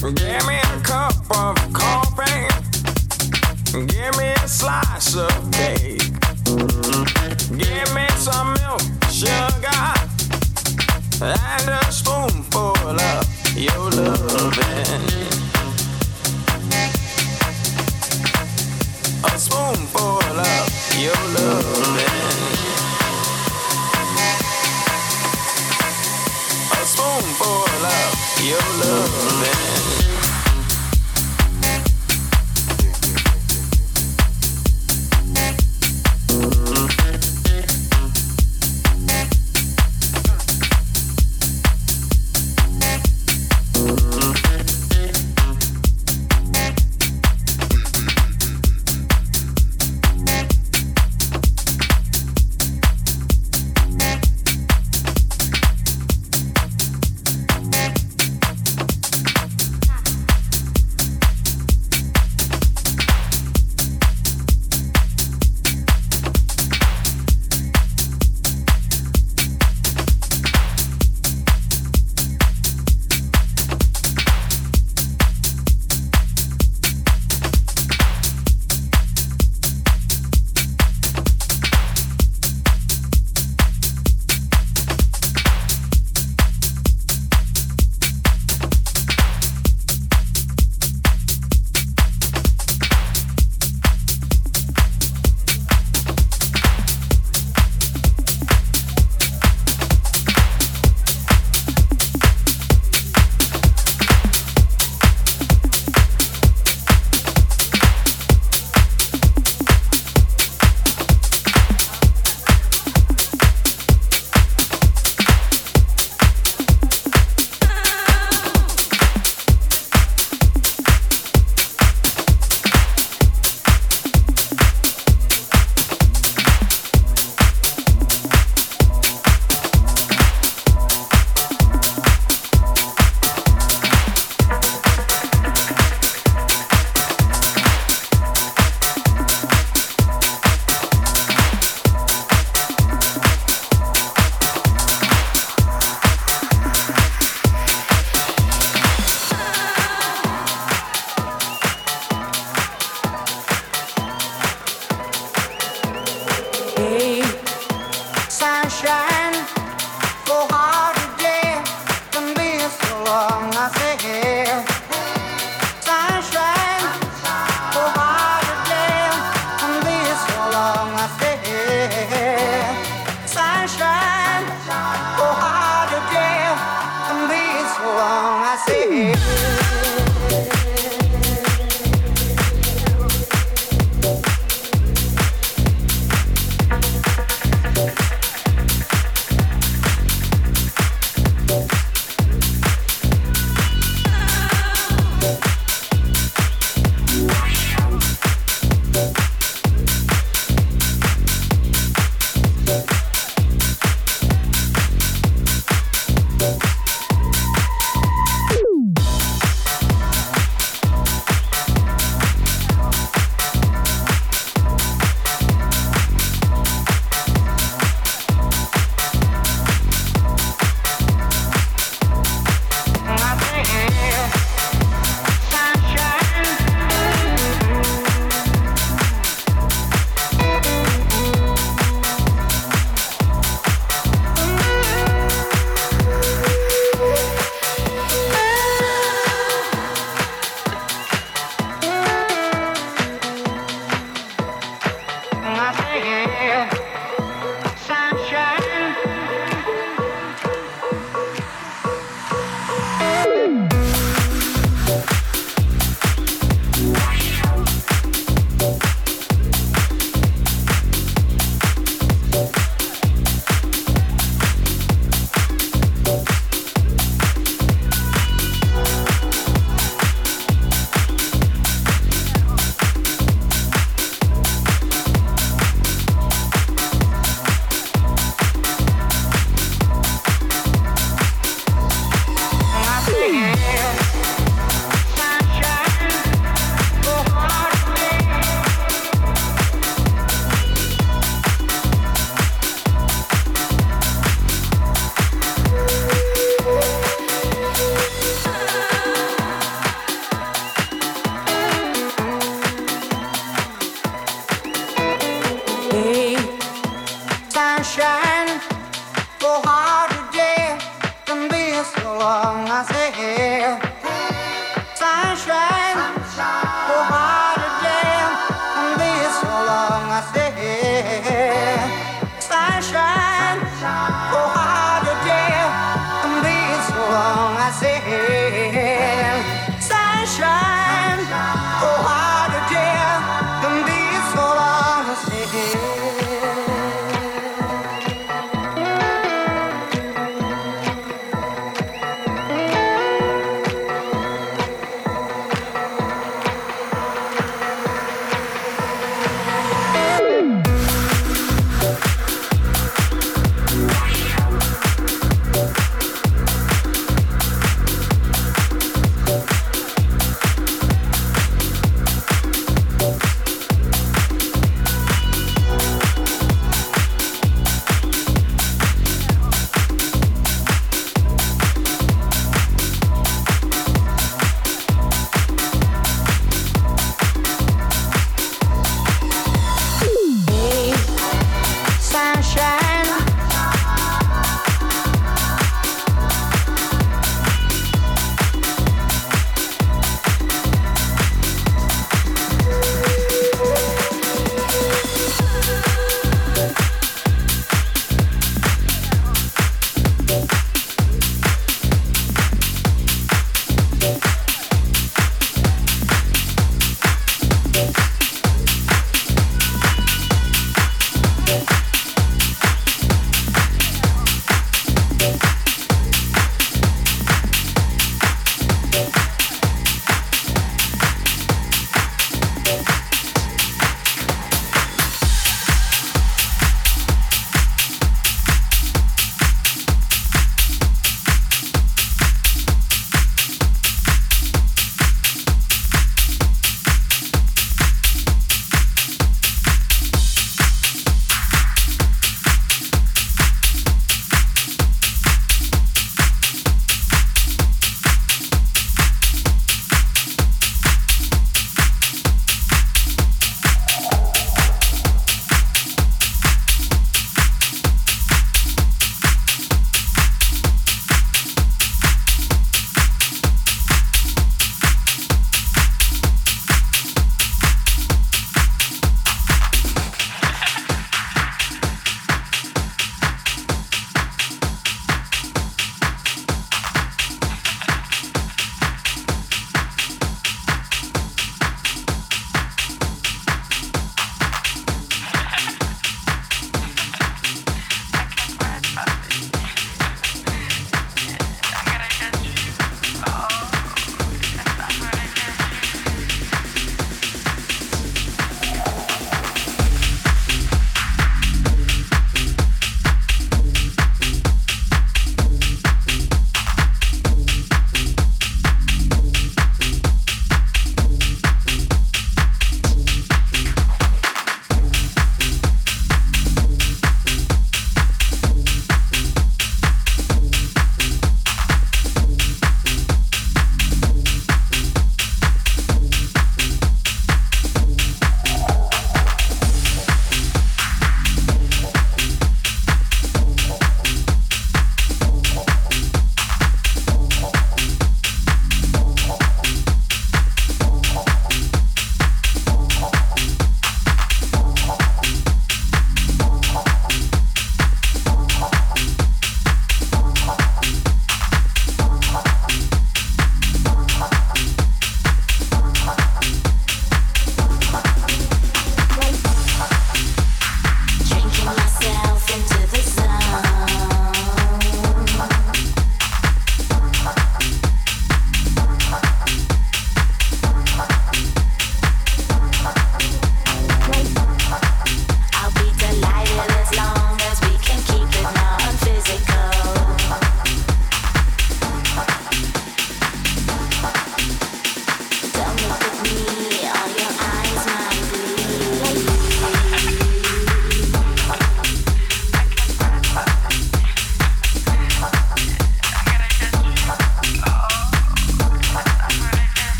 Give me a cup of coffee. Give me a slice of cake. Give me some milk, sugar, and a spoonful of your loving. A spoonful of your loving. A spoonful of your loving.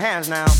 Hands now.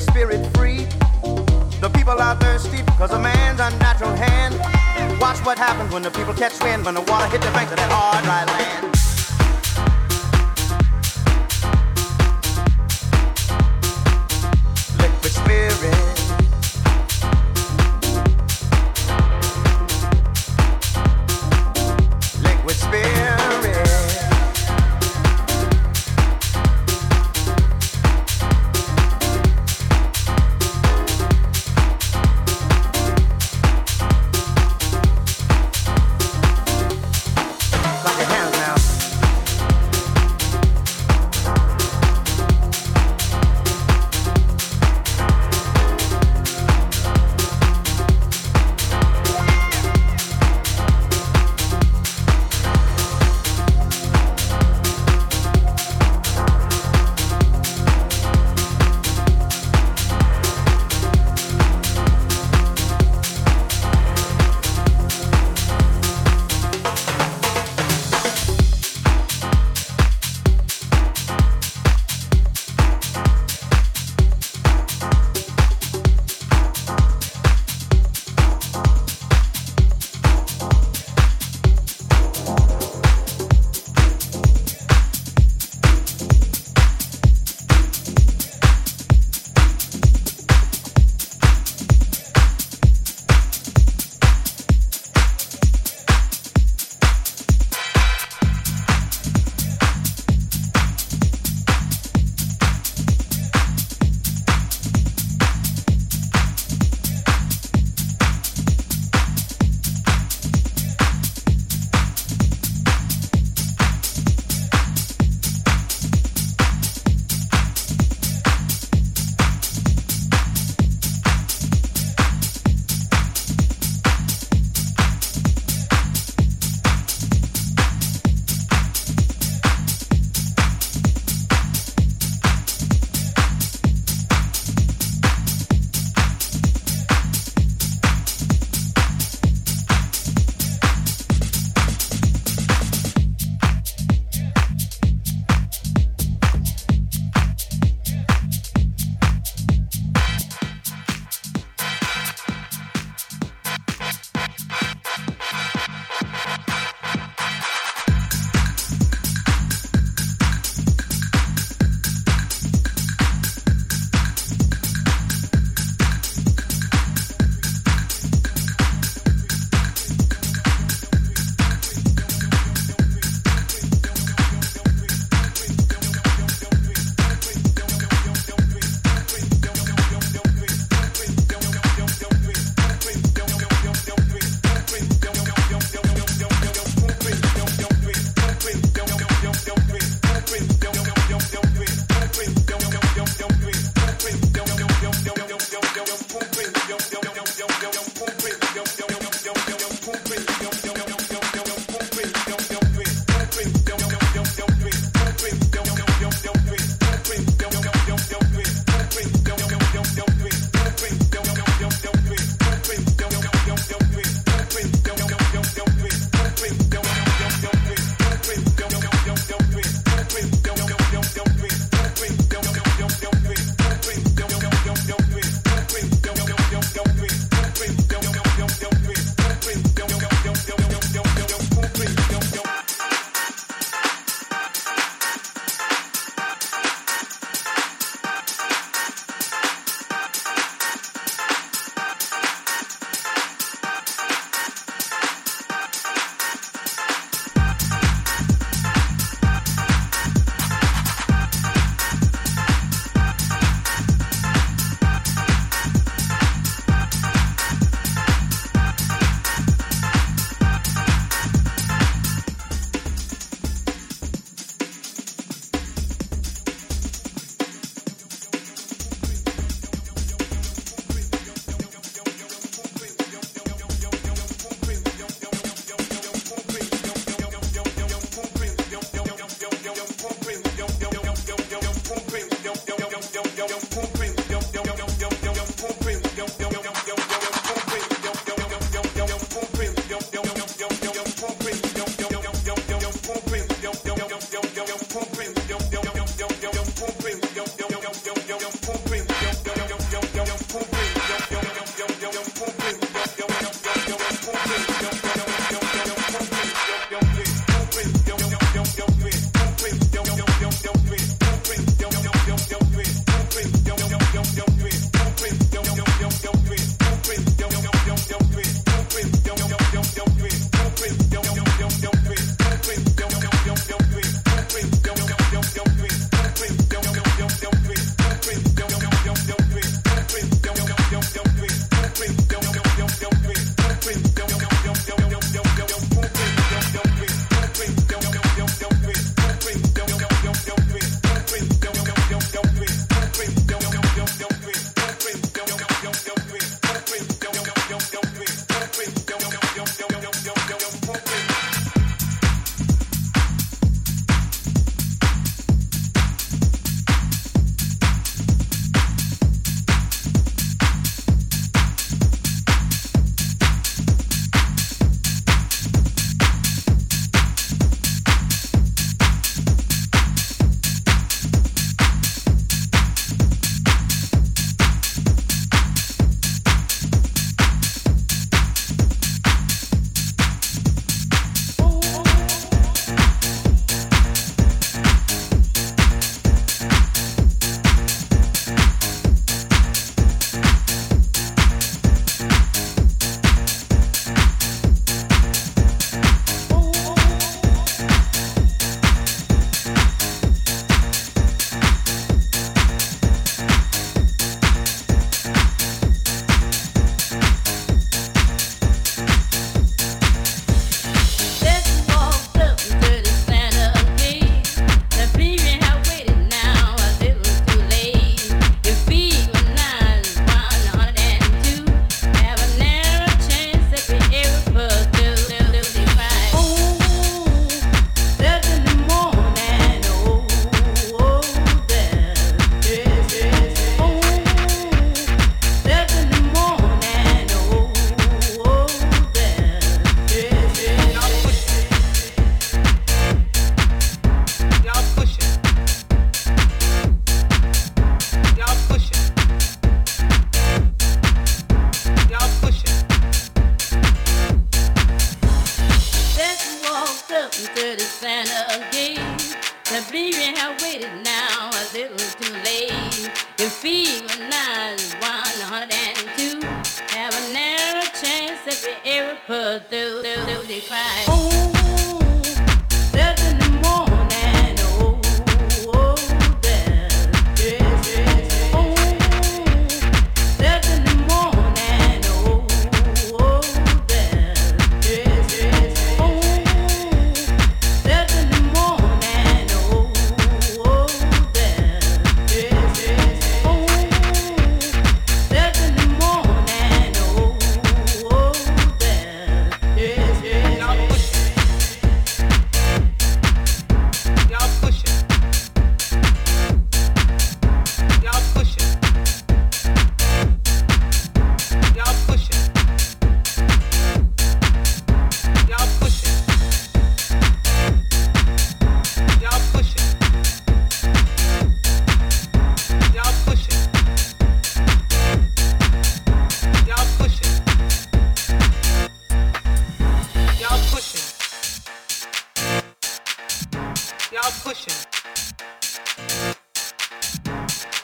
Spirit free. The people are thirsty because of man's unnatural hand. Watch what happens when the people catch wind, when the water hit the banks of that hard, dry land.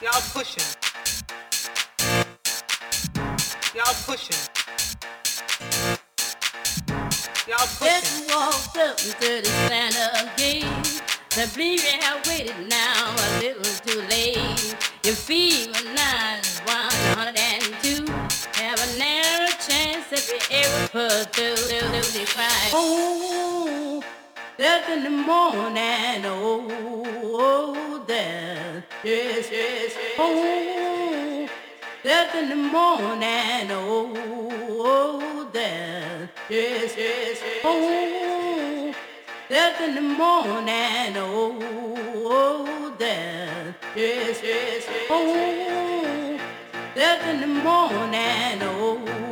Y'all pushing. Y'all pushing. Y'all pushing. Just walked up to the Santa again. The baby have waited now a little too late. Your fever nine is 102. Have a narrow chance if you ever put through, through, the cry. Oh, left in the morning, oh yes, yes. Oh, death in the morning, oh, oh death, yes, yes. Oh, death in the morning, oh, oh death, yes, yes. Oh, death in the morning, oh.